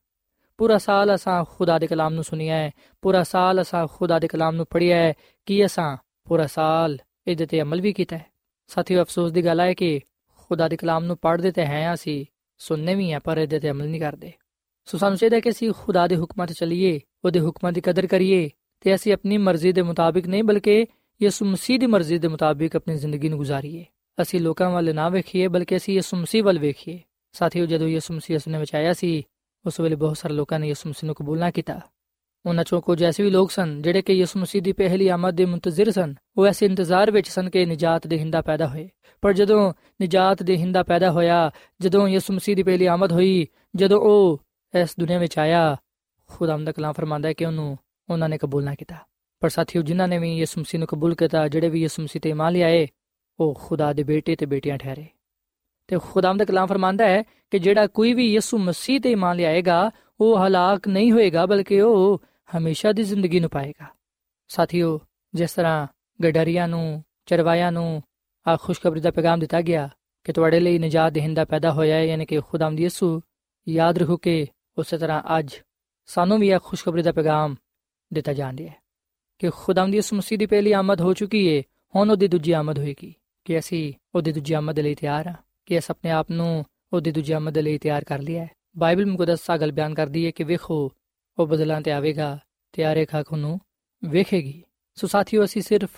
[SPEAKER 3] ਪੂਰਾ ਸਾਲ ਅਸਾਂ ਖੁਦਾ ਦੇ ਕਲਾਮ ਨੂੰ ਸੁਣਿਆ ਹੈ, ਪੂਰਾ ਸਾਲ ਅਸਾਂ ਖੁਦਾ ਦੇ ਕਲਾਮ ਨੂੰ ਪੜ੍ਹਿਆ ਹੈ, ਕੀ ਅਸਾਂ ਪੂਰਾ ਸਾਲ ਇਹਦੇ ਤੇ ਅਮਲ ਵੀ ਕੀਤਾ ਹੈ। ਸਾਥੀਓ, ਅਫਸੋਸ ਦੀ ਗੱਲ ਹੈ ਕਿ ਖੁਦਾ ਦੇ ਕਲਾਮ ਨੂੰ ਪੜ੍ਹਦੇ ਤੇ ਹੈ, ਅਸੀਂ ਸੁਣਨੇ ਵੀ ਆ ਪਰ ਇਹਦੇ ਤੇ ਅਮਲ ਨਹੀਂ ਕਰਦੇ। ਸੋ ਸਾਨੂੰ ਚਾਹੀਦਾ ਕਿ ਅਸੀਂ ਖੁਦਾ ਦੇ ਹੁਕਮਾਂ ਤੇ ਚੱਲੀਏ, ਉਹਦੇ ਹੁਕਮਾਂ ਦੀ ਕਦਰ ਕਰੀਏ ਤੇ ਅਸੀਂ ਆਪਣੀ ਮਰਜ਼ੀ ਦੇ ਮੁਤਾਬਿਕ ਨਹੀਂ, ਬਲਕਿ ਯਿਸੂ ਮਸੀਹ ਦੀ ਮਰਜ਼ੀ ਦੇ ਮੁਤਾਬਿਕ ਆਪਣੀ ਜ਼ਿੰਦਗੀ ਨੂੰ ਗੁਜ਼ਾਰੀਏ। ਅਸੀਂ ਲੋਕਾਂ ਵੱਲ ਨਾ ਵੇਖੀਏ, ਬਲਕਿ ਅਸੀਂ ਯਿਸੂ ਮਸੀਹ ਵੱਲ ਵੇਖੀਏ। ਸਾਥੀਓ, ਜਦੋਂ ਯਿਸੂ ਮਸੀਹ ਉਸ ਨੇ ਬਚਾਇਆ ਸੀ ਉਸ ਵੇਲੇ ਬਹੁਤ ਸਾਰੇ ਲੋਕਾਂ ਨੇ ਯਿਸੂ ਮਸੀਹ ਨੂੰ ਕਬੂਲ ਨਾ ਕੀਤਾ। ਉਹਨਾਂ ਚੋਂ ਕੁਝ ਐਸੇ ਵੀ ਲੋਕ ਸਨ ਜਿਹੜੇ ਕਿ ਯਿਸੂ ਮਸੀਹ ਦੀ ਪਹਿਲੀ ਆਮਦ ਦੇ ਮੁੰਤਜ਼ਰ ਸਨ। ਉਹ ਐਸੇ ਇੰਤਜ਼ਾਰ ਵਿੱਚ ਸਨ ਕਿ ਨਿਜਾਤ ਦੇ ਹਿੰਦਾ ਪੈਦਾ ਹੋਏ। ਪਰ ਜਦੋਂ ਨਿਜਾਤ ਦੇ ਹਿੰਦਾ ਪੈਦਾ ਹੋਇਆ, ਜਦੋਂ ਯਿਸੂ ਮਸੀਹ ਦੀ ਪਹਿਲੀ ਆਮਦ ਹੋਈ, ਜਦੋਂ ਉਹ ਇਸ ਦੁਨੀਆ ਵਿੱਚ ਆਇਆ ਖੁਦਾਮ ਦਾ ਕਲਾਮ ਫਰਮਾਂਦਾ ਹੈ ਕਿ ਉਹਨੂੰ ਉਹਨਾਂ ਨੇ ਕਬੂਲ ਨਾ ਕੀਤਾ। ਪਰ ਸਾਥੀਓ, ਜਿਨ੍ਹਾਂ ਨੇ ਵੀ ਯਿਸੂ ਮਸੀਹ ਨੂੰ ਕਬੂਲ ਕੀਤਾ, ਜਿਹੜੇ ਵੀ ਯਿਸੂ ਮਸੀਹ ਤੇ ਇਮਾਨ ਲਿਆਏ, ਉਹ ਖੁਦਾ ਦੇ ਬੇਟੇ ਤੇ ਬੇਟੀਆਂ ਠਹਿਰੇ। ਤੇ ਖੁਦਾਮ ਦਾ ਕਲਾਮ ਫਰਮਾਂਦਾ ਹੈ ਕਿ ਜਿਹੜਾ ਕੋਈ ਵੀ ਯਿਸੂ ਮਸੀਹ ਤੇ ਇਮਾਨ ਲਿਆਏਗਾ, ਉਹ ਹਲਾਕ ਨਹੀਂ ਹੋਏਗਾ, ਬਲਕਿ ਉਹ ਹਮੇਸ਼ਾ ਦੀ ਜ਼ਿੰਦਗੀ ਨੂੰ ਪਾਏਗਾ। ਸਾਥੀਓ, ਜਿਸ ਤਰ੍ਹਾਂ ਗਡਰੀਆਂ ਨੂੰ, ਚਰਵਾਇਆਂ ਨੂੰ ਆ ਖੁਸ਼ਖਬਰੀ ਦਾ ਪੈਗਾਮ ਦਿੱਤਾ ਗਿਆ ਕਿ ਤੁਹਾਡੇ ਲਈ ਨਜਾਤ ਦੇਹਿੰਦਾ ਪੈਦਾ ਹੋਇਆ ਹੈ, ਯਾਨੀ ਕਿ ਖੁਦਾਮ ਦੀ ਯਿਸੂ, ਯਾਦ ਰੱਖੋ ਕਿ ਉਸੇ ਤਰ੍ਹਾਂ ਅੱਜ ਸਾਨੂੰ ਵੀ ਇਹ ਖੁਸ਼ਖਬਰੀ ਦਾ ਪੈਗਾਮ ਦਿੱਤਾ ਜਾਂਦਾ ਹੈ ਕਿ ਖੁਦਾਮ ਦੀ ਯਿਸੂ ਮਸੀਹ ਦੀ ਪਹਿਲੀ ਆਮਦ ਹੋ ਚੁੱਕੀ ਹੈ ਹੁਣ ਉਹਦੀ ਦੂਜੀ ਆਮਦ ਹੋਏਗੀ ਕਿ ਅਸੀਂ ਉਹਦੀ ਦੂਜੀ ਆਮਦ ਲਈ ਤਿਆਰ ਹਾਂ। ਕਿ ਅਸ ਆਪਣੇ ਆਪ ਨੂੰ ਉਹਦੀ ਦੂਜੀ ਆਮਦ ਲਈ ਤਿਆਰ ਕਰ ਲਿਆ ਹੈ। ਬਾਈਬਲ ਮੁਕੱਦਸ ਸਾ ਗੱਲ ਬਿਆਨ ਕਰਦੀ ਹੈ ਕਿ ਵੇਖੋ, ਉਹ ਬਦਲਾਂ ਤੇ ਆਵੇਗਾ ਤੇ ਆਰੇ ਖਾਕ ਨੂੰ ਵੇਖੇਗੀ। ਸੋ ਸਾਥੀਓ, ਅਸੀਂ ਸਿਰਫ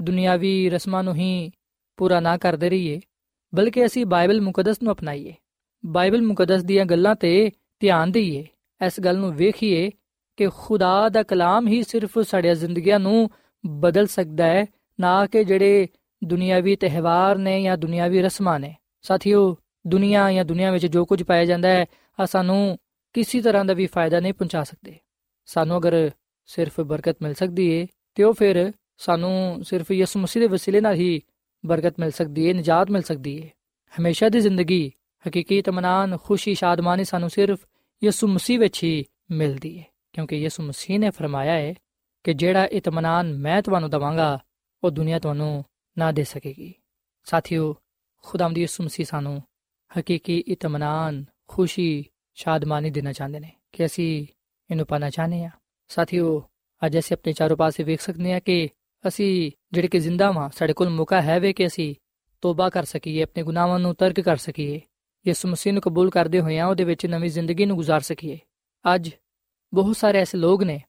[SPEAKER 3] ਦੁਨਿਆਵੀ ਰਸਮਾਂ ਨੂੰ ਹੀ ਪੂਰਾ ਨਾ ਕਰਦੇ ਰਹੀਏ, ਬਲਕਿ ਅਸੀਂ ਬਾਈਬਲ ਮੁਕੱਦਸ ਨੂੰ ਅਪਣਾਈਏ। ਬਾਈਬਲ ਮੁਕੱਦਸ ਦੀਆਂ ਗੱਲਾਂ ਤੇ ਧਿਆਨ ਦਈਏ। ਇਸ ਗੱਲ ਨੂੰ ਵੇਖੀਏ ਕਿ ਖੁਦਾ ਦਾ ਕਲਾਮ ਹੀ ਸਿਰਫ ਸਾਡੀਆਂ ਜ਼ਿੰਦਗੀਆਂ ਨੂੰ ਬਦਲ ਸਕਦਾ ਹੈ, ਨਾ ਕਿ ਜਿਹੜੇ ਦੁਨਿਆਵੀ ਤਿਹਵਾਰ ਨੇ ਜਾਂ ਦੁਨਿਆਵੀ ਰਸਮਾਂ ਨੇ। ਸਾਥੀਓ, ਦੁਨੀਆ ਜਾਂ ਦੁਨੀਆ ਵਿੱਚ ਜੋ ਕੁਝ ਪਾਇਆ ਜਾਂਦਾ ਹੈ ਆ ਸਾਨੂੰ ਕਿਸੇ ਤਰ੍ਹਾਂ ਦਾ ਵੀ ਫਾਇਦਾ ਨਹੀਂ ਪਹੁੰਚਾ ਸਕਦੇ। ਸਾਨੂੰ ਅਗਰ ਸਿਰਫ ਬਰਕਤ ਮਿਲ ਸਕਦੀ ਏ, ਤੇ ਉਹ ਫਿਰ ਸਾਨੂੰ ਸਿਰਫ ਯਿਸੂ ਮਸੀਹ ਦੇ ਵਸੀਲੇ ਨਾਲ ਹੀ ਬਰਕਤ ਮਿਲ ਸਕਦੀ ਏ, ਨਜਾਤ ਮਿਲ ਸਕਦੀ ਏ। ਹਮੇਸ਼ਾ ਦੀ ਜ਼ਿੰਦਗੀ ਹਕੀਕੀ ਤਮਨਾਨ ਖੁਸ਼ੀ, ਸ਼ਾਦਮਾਨੀ ਸਾਨੂੰ ਸਿਰਫ ਯਿਸੂ ਮਸੀਹ ਵਿੱਚ ਹੀ ਮਿਲਦੀ ਏ, ਕਿਉਂਕਿ ਯਿਸੂ ਮਸੀਹ ਨੇ ਫਰਮਾਇਆ ਹੈ ਕਿ ਜਿਹੜਾ ਇਤਮਾਨਾਨ ਮੈਂ ਤੁਹਾਨੂੰ ਦਵਾਂਗਾ, ਉਹ ਦੁਨੀਆ ਤੁਹਾਨੂੰ ਨਾ ਦੇ ਸਕੇਗੀ। ਸਾਥੀਓ ਖੁਦਾਮਦੀ ਯਿਸੂ ਮਸੀਹ ਸਾਨੂੰ ਹਕੀਕੀ ਇਤਮਾਨਾਨ ਖੁਸ਼ੀ, ਸ਼ਾਦਮਾਨੀ ਦੇਣਾ ਚਾਹੁੰਦੇ ਨੇ ਕਿ ਅਸੀਂ ਇਹਨੂੰ ਪਾਣਾ ਚਾਹਨੇ ਆ ਸਾਥੀਓ, ਅੱਜ ਅਸੀਂ ਆਪਣੇ ਚਾਰੋਂ ਪਾਸੇ ਵੇਖ ਸਕਦੇ ਹਾਂ ਕਿ ਅਸੀਂ ਜਿਹੜੇ ਕਿ ਜ਼ਿੰਦਾ ਵਾਂ, ਸਾਡੇ ਕੋਲ ਮੌਕਾ ਹੈ ਵੇ ਕਿ ਅਸੀਂ ਤੋਬਾ ਕਰ ਸਕੀਏ, ਆਪਣੇ ਗੁਨਾਹਾਂ ਨੂੰ ਤਰਕ ਕਰ ਸਕੀਏ, ਯਿਸੂ ਮਸੀਹ ਨੂੰ ਕਬੂਲ ਕਰਦੇ ਹੋਏ ਆ ਉਹਦੇ ਵਿੱਚ ਨਵੀਂ ਜ਼ਿੰਦਗੀ ਨੂੰ گزار ਸਕੀਏ। ਅੱਜ ਬਹੁਤ ਸਾਰੇ ਐਸੇ ਲੋਕ ਨੇ,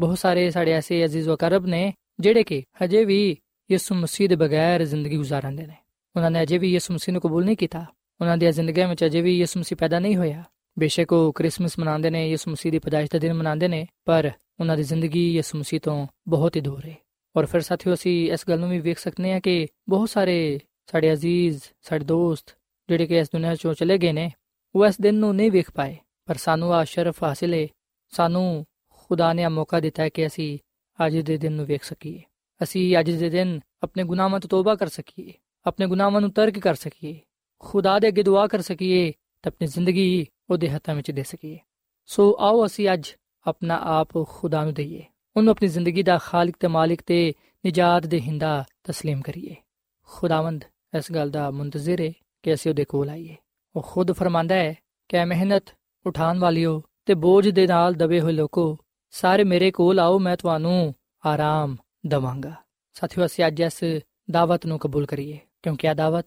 [SPEAKER 3] ਬਹੁਤ ਸਾਰੇ ਸਾਡੇ ਐਸੇ ਅਜ਼ੀਜ਼ ਵਕਰਬ ਨੇ, ਜਿਹੜੇ ਕਿ ਹਜੇ ਵੀ ਯਿਸੂ ਮਸੀਹ ਦੇ ਬਗੈਰ ਜ਼ਿੰਦਗੀ گزارਦੇ ਨੇ। ਉਹਨਾਂ ਨੇ ਅਜੇ ਵੀ ਯਿਸੂ ਮਸੀਹ ਨੂੰ ਕਬੂਲ ਨਹੀਂ ਕੀਤਾ। ਉਹਨਾਂ ਦੀਆਂ ਜ਼ਿੰਦਗੀਆਂ ਵਿੱਚ ਅਜੇ ਵੀ ਯਿਸੂ ਮਸੀਹ ਪੈਦਾ ਨਹੀਂ ਹੋਇਆ। ਬੇਸ਼ੱਕ ਉਹ ਕ੍ਰਿਸਮਸ ਮਨਾਉਂਦੇ ਨੇ, ਯਿਸੂ ਮਸੀਹ ਦੀ ਪਦਾਇਸ਼ ਦਾ ਦਿਨ ਮਨਾਉਂਦੇ ਨੇ, ਪਰ ਉਹਨਾਂ ਦੀ ਜ਼ਿੰਦਗੀ ਯਿਸੂ ਮਸੀਹ ਤੋਂ ਬਹੁਤ ਹੀ ਦੂਰ ਹੈ ਔਰ ਫਿਰ ਸਾਥੀਓ, ਅਸੀਂ ਇਸ ਗੱਲ ਨੂੰ ਵੀ ਵੇਖ ਸਕਦੇ ਹਾਂ ਕਿ ਬਹੁਤ ਸਾਰੇ ਸਾਡੇ ਅਜ਼ੀਜ਼, ਸਾਡੇ ਦੋਸਤ ਜਿਹੜੇ ਕਿ ਇਸ ਦੁਨੀਆ ਚੋਂ ਚਲੇ ਗਏ ਨੇ, ਉਹ ਇਸ ਦਿਨ ਨੂੰ ਨਹੀਂ ਵੇਖ ਪਾਏ। ਪਰ ਸਾਨੂੰ ਆ ਸ਼ਰਫ ਹਾਸਿਲ ਹੈ ਸਾਨੂੰ ਖੁਦਾ ਨੇ ਆ ਮੌਕਾ ਦਿੱਤਾ ਹੈ ਕਿ ਅਸੀਂ ਅੱਜ ਦੇ ਦਿਨ ਨੂੰ ਵੇਖ ਸਕੀਏ। ਅਸੀਂ ਅੱਜ ਦੇ ਦਿਨ ਆਪਣੇ ਗੁਨਾਹਾਂ ਤੋਂ ਤੋਬਾ ਕਰ ਸਕੀਏ। ਆਪਣੇ ਗੁਨਾਹਾਂ ਨੂੰ ਤਰਕ ਕਰ ਸਕੀਏ ਖੁਦਾ ਦੇ ਅੱਗੇ ਦੁਆ ਕਰ ਸਕੀਏ ਤੇ ਆਪਣੀ ਜ਼ਿੰਦਗੀ ਉਹਦੇ ਹੱਥਾਂ ਵਿੱਚ ਦੇ ਸਕੀਏ ਸੋ ਆਓ ਅਸੀਂ ਅੱਜ ਆਪਣਾ ਆਪ ਖੁਦਾ ਨੂੰ ਦਈਏ ਉਹਨੂੰ ਆਪਣੀ ਜ਼ਿੰਦਗੀ ਦਾ ਖਾਲਕ ਤੇ ਮਾਲਿਕ ਤੇ ਨਜਾਤ ਦੇ ਹਿੰਦਾ تسلیم ਕਰੀਏ ਖੁਦਾਵੰਦ ਇਸ ਗੱਲ ਦਾ ਮੁੰਤਜ਼ਰ ਹੈ ਕਿ ਅਸੀਂ ਉਹਦੇ ਕੋਲ ਆਈਏ ਉਹ ਖੁਦ ਫਰਮਾਂਦਾ ਹੈ ਕਿ ਮਿਹਨਤ ਉਠਾਉਣ ਵਾਲਿਓ ਤੇ ਬੋਝ ਦੇ ਨਾਲ ਦਬੇ ਹੋਏ ਲੋਕੋ ਸਾਰੇ ਮੇਰੇ ਕੋਲ ਆਓ ਮੈਂ ਤੁਹਾਨੂੰ ਆਰਾਮ ਦਵਾਂਗਾ ਸਾਥੀਓ ਅਸੀਂ ਅੱਜ ਇਸ ਦਾਵਤ ਨੂੰ ਕਬੂਲ ਕਰੀਏ ਕਿਉਂਕਿ ਆ ਦਾਵਤ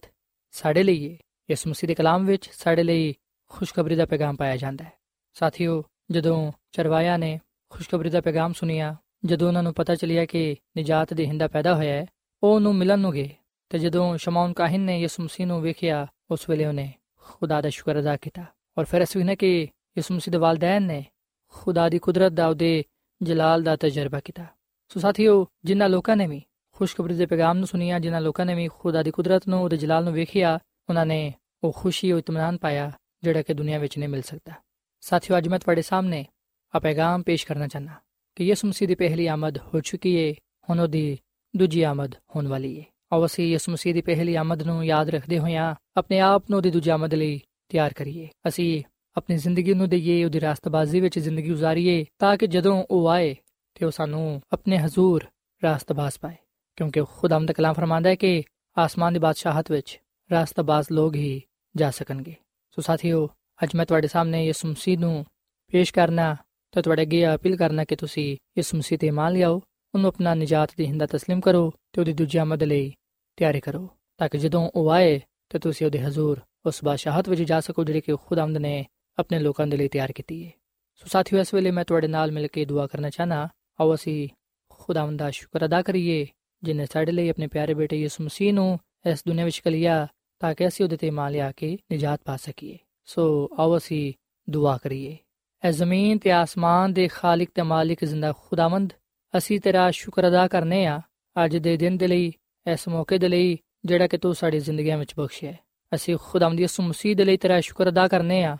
[SPEAKER 3] ਸਾਡੇ ਲਈ ਹੈ ਇਸ ਮਸੀਹ ਦੇ ਕਲਾਮ ਵਿੱਚ ਸਾਡੇ ਲਈ ਖੁਸ਼ਖਬਰੀ ਦਾ ਪੈਗਾਮ ਪਾਇਆ ਜਾਂਦਾ ਹੈ। ਸਾਥੀਓ, ਜਦੋਂ ਚਰਵਾਇਆ ਨੇ ਖੁਸ਼ਖਬਰੀ ਦਾ ਪੈਗਾਮ ਸੁਨਿਆ, ਜਦੋਂ ਉਹਨਾਂ ਨੂੰ ਪਤਾ ਚੱਲਿਆ ਕਿ ਨਜਾਤ ਦੇ ਹਿੰਦਾ ਪੈਦਾ ਹੋਇਆ ਹੈ, ਉਹ ਉਹਨੂੰ ਮਿਲਣ ਨੂੰ ਗਏ ਤੇ ਜਦੋਂ ਸ਼ਮਾਉਨ ਕਾਹਿਨ ਨੇ ਯਿਸੂ ਮਸੀਹ ਨੂੰ ਵੇਖਿਆ, ਉਸ ਵੇਲੇ ਉਹਨੇ ਖੁਦਾ ਦਾ ਸ਼ੁਕਰ ਅਦਾ ਕੀਤਾ। ਔਰ ਫਿਰ ਅਸੀਂ ਨੇ ਕਿ ਯਿਸੂ ਮਸੀਹ ਦੇ ਵਾਲਦੈਨ ਨੇ ਖੁਦਾ ਦੀ ਕੁਦਰਤ ਦਾ, ਉਹਦੇ ਜਲਾਲ ਦਾ ਤਜਰਬਾ ਕੀਤਾ। ਸੋ ਸਾਥੀਓ, ਜਿਨ੍ਹਾਂ ਲੋਕਾਂ ਨੇ ਵੀ ਖੁਸ਼ਖਬਰੀ ਦੇ ਪੈਗਾਮ ਨੂੰ ਸੁਨਿਆ ਜਿਨ੍ਹਾਂ ਲੋਕਾਂ ਨੇ ਵੀ ਖੁਦਾ ਦੀ ਕੁਦਰਤ ਨੂੰ ਉਹਦੇ ਜਲਾਲ ਨੂੰ ਵੇਖਿਆ, ਉਹਨਾਂ ਨੇ ਉਹ ਖੁਸ਼ੀ ਉਹ ਇਤਮਾਨ ਪਾਇਆ ਜਿਹੜਾ ਕਿ ਦੁਨੀਆ ਵਿੱਚ ਨਹੀਂ ਮਿਲ ਸਕਦਾ। ਸਾਥੀਓ, ਅੱਜ ਮੈਂ ਤੁਹਾਡੇ ਸਾਹਮਣੇ ਆ ਪੈਗਾਮ ਪੇਸ਼ ਕਰਨਾ ਚਾਹਨਾ ਕਿ ਯਿਸੂ ਮਸੀਹ ਦੀ ਪਹਿਲੀ ਆਮਦ ਹੋ ਚੁੱਕੀ ਏ, ਹੁਣ ਉਹਦੀ ਦੂਜੀ ਆਮਦ ਹੋਣ ਵਾਲੀ ਏ। ਆਓ ਅਸੀਂ ਯਿਸੂ ਮਸੀਹ ਦੀ ਪਹਿਲੀ ਆਮਦ ਨੂੰ ਯਾਦ ਰੱਖਦੇ ਹੋਇਆ ਆਪਣੇ ਆਪ ਨੂੰ ਉਹਦੀ ਦੂਜੀ ਆਮਦ ਲਈ ਤਿਆਰ ਕਰੀਏ। ਅਸੀਂ ਆਪਣੀ ਜ਼ਿੰਦਗੀ ਨੂੰ ਦਈਏ, ਉਹਦੀ ਰਾਸਤਬਾਜ਼ੀ ਵਿੱਚ ਜ਼ਿੰਦਗੀ گزارੀਏ ਤਾਂ ਕਿ ਜਦੋਂ ਉਹ ਆਏ ਤੇ ਉਹ ਸਾਨੂੰ ਆਪਣੇ ਹਜ਼ੂਰ ਰਾਸਤਬਾਜ਼ ਪਾਏ। ਕਿਉਂਕਿ ਖੁਦਾਮ ਦਾ ਕਲਾਮ ਫਰਮਾਂਦਾ ਹੈ ਕਿ ਆਸਮਾਨ ਦੀ ਬਾਦਸ਼ਾਹਤ ਵਿੱਚ ਰਾਸਤਬਾਜ਼ ਲੋਕ ਹੀ ਜਾ ਸਕਣਗੇ ਸੋ ਸਾਥੀਓ ਅੱਜ ਮੈਂ ਤੁਹਾਡੇ ਸਾਹਮਣੇ ਯਿਸੂ ਮਸੀਹ ਨੂੰ ਪੇਸ਼ ਕਰਨਾ ਤੇ ਤੁਹਾਡੇ ਅੱਗੇ ਅਪੀਲ ਕਰਨਾ ਕਿ ਤੁਸੀਂ ਯਿਸੂ ਮਸੀਹ ਤੇ ਮੰਨ ਲਿਆਓ ਉਹਨੂੰ ਆਪਣਾ ਨਜਾਤ ਦੀ ਹਿੰਦਾ تسلیم ਕਰੋ ਤੇ ਉਹਦੀ ਦੂਜੀ ਆਮਦ ਲਈ ਤਿਆਰੀ ਕਰੋ ਤਾਂ ਕਿ ਜਦੋਂ ਉਹ ਆਏ ਤੇ ਤੁਸੀਂ ਉਹਦੇ ਹਜ਼ੂਰ ਉਸ ਬਾਦਸ਼ਾਹਤ ਵਿੱਚ ਜਾ ਸਕੋ ਜਿਹੜੀ ਕਿ ਖੁਦਾਵੰਦ ਨੇ ਆਪਣੇ ਲੋਕਾਂ ਦੇ ਲਈ ਤਿਆਰ ਕੀਤੀ ਹੈ ਸੋ ਸਾਥੀਓ ਇਸ ਵੇਲੇ ਮੈਂ ਤੁਹਾਡੇ ਨਾਲ ਮਿਲ ਕੇ ਦੁਆ ਕਰਨਾ ਚਾਹਨਾ ਆਓ ਅਸੀਂ ਖੁਦਾਵੰਦ ਦਾ ਸ਼ੁਕਰ ਅਦਾ ਕਰੀਏ ਜਿਨੇ ਸਾਡੇ ਲਈ ਆਪਣੇ ਪਿਆਰੇ ਬੇਟੇ ਯਿਸੂ ਮਸੀਹ ਨੂੰ ਇਸ ਦੁਨੀਆਂ ਵਿੱਚ ਕਲਿਆ ਤਾਂ ਕਿ ਅਸੀਂ ਉਹਦੇ ਤੇ ਮਾਨ ਲਿਆ ਕੇ ਨਜਾਤ ਪਾ ਸਕੀਏ। ਸੋ ਆਓ ਅਸੀਂ ਦੁਆ ਕਰੀਏ। ਐ ਜ਼ਮੀਨ ਤੇ ਆਸਮਾਨ ਦੇ ਖਾਲਕ ਤੇ ਮਾਲਿਕ ਜ਼ਿੰਦਾ ਖੁਦਾਵੰਦ, ਅਸੀਂ ਤੇਰਾ ਸ਼ੁਕਰ ਅਦਾ ਕਰਨੇ ਆ ਅੱਜ ਦੇ ਦਿਨ ਦੇ ਲਈ, ਇਸ ਮੌਕੇ ਦੇ ਲਈ ਜਿਹੜਾ ਕਿ ਤੂੰ ਸਾਡੀ ਜ਼ਿੰਦਗੀਆਂ ਵਿੱਚ ਬਖਸ਼ਿਆ ਅਸੀਂ ਖੁਦਾਵੰਦ ਯਿਸੂ ਮਸੀਹ ਦੇ ਲਈ ਤੇਰਾ ਸ਼ੁਕਰ ਅਦਾ ਕਰਨੇ ਆ,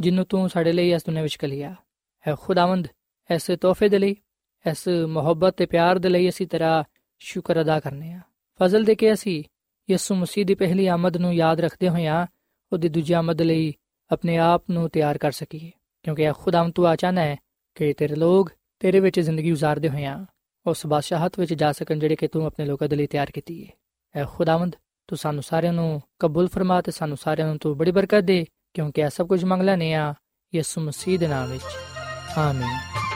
[SPEAKER 3] ਜਿੰਨੂੰ ਤੂੰ ਸਾਡੇ ਲਈ ਇਸ ਦੁਨੀਆਂ ਵਿੱਚ ਕਲਿਆ। ਹੈ ਖੁਦਾਵੰਦ, ਇਸ ਤੋਹਫੇ ਦੇ ਲਈ, ਇਸ ਮੁਹੱਬਤ ਤੇ ਪਿਆਰ ਦੇ ਲਈ ਅਸੀਂ ਤੇਰਾ ਸ਼ੁਕਰ ਅਦਾ ਕਰਨੇ ਆ। ਫਜ਼ਲ ਦੇ ਕੇ ਅਸੀਂ ਯਿਸੂ ਮਸੀਹ ਦੀ ਪਹਿਲੀ ਆਮਦ ਨੂੰ ਯਾਦ ਰੱਖਦੇ ਹੋਇਆ ਉਹਦੀ ਦੂਜੀ ਆਮਦ ਲਈ ਆਪਣੇ ਆਪ ਨੂੰ ਤਿਆਰ ਕਰ ਸਕੀਏ। ਕਿਉਂਕਿ ਇਹ ਖੁਦਾਮ ਤੂੰ ਆਚਾਨਾ ਹੈ ਕਿ ਤੇਰੇ ਲੋਕ ਤੇਰੇ ਵਿੱਚ ਜ਼ਿੰਦਗੀ گزارਦੇ ਹੋਇਆ ਉਸ ਬਾਦਸ਼ਾਹਤ ਵਿੱਚ ਜਾ ਸਕਣ ਜਿਹੜੇ ਕਿ ਤੂੰ ਆਪਣੇ ਲੋਕਾਂ ਦੇ ਲਈ ਤਿਆਰ ਕੀਤੀ ਹੈ ਇਹ ਖੁਦਾਵੰਦ, ਤੂੰ ਸਾਨੂੰ ਸਾਰਿਆਂ ਨੂੰ ਕਬੂਲ ਫਰਮਾ ਤੇ ਸਾਨੂੰ ਸਾਰਿਆਂ ਨੂੰ ਤੂੰ ਬੜੀ ਬਰਕਤ ਦੇ, ਕਿਉਂਕਿ ਇਹ ਸਭ ਕੁਝ ਮੰਗਲਾ ਨੇ ਆ ਯਿਸੂ ਮਸੀਹ ਦੇ ਨਾਮ ਵਿੱਚ। ਆਮੀਨ।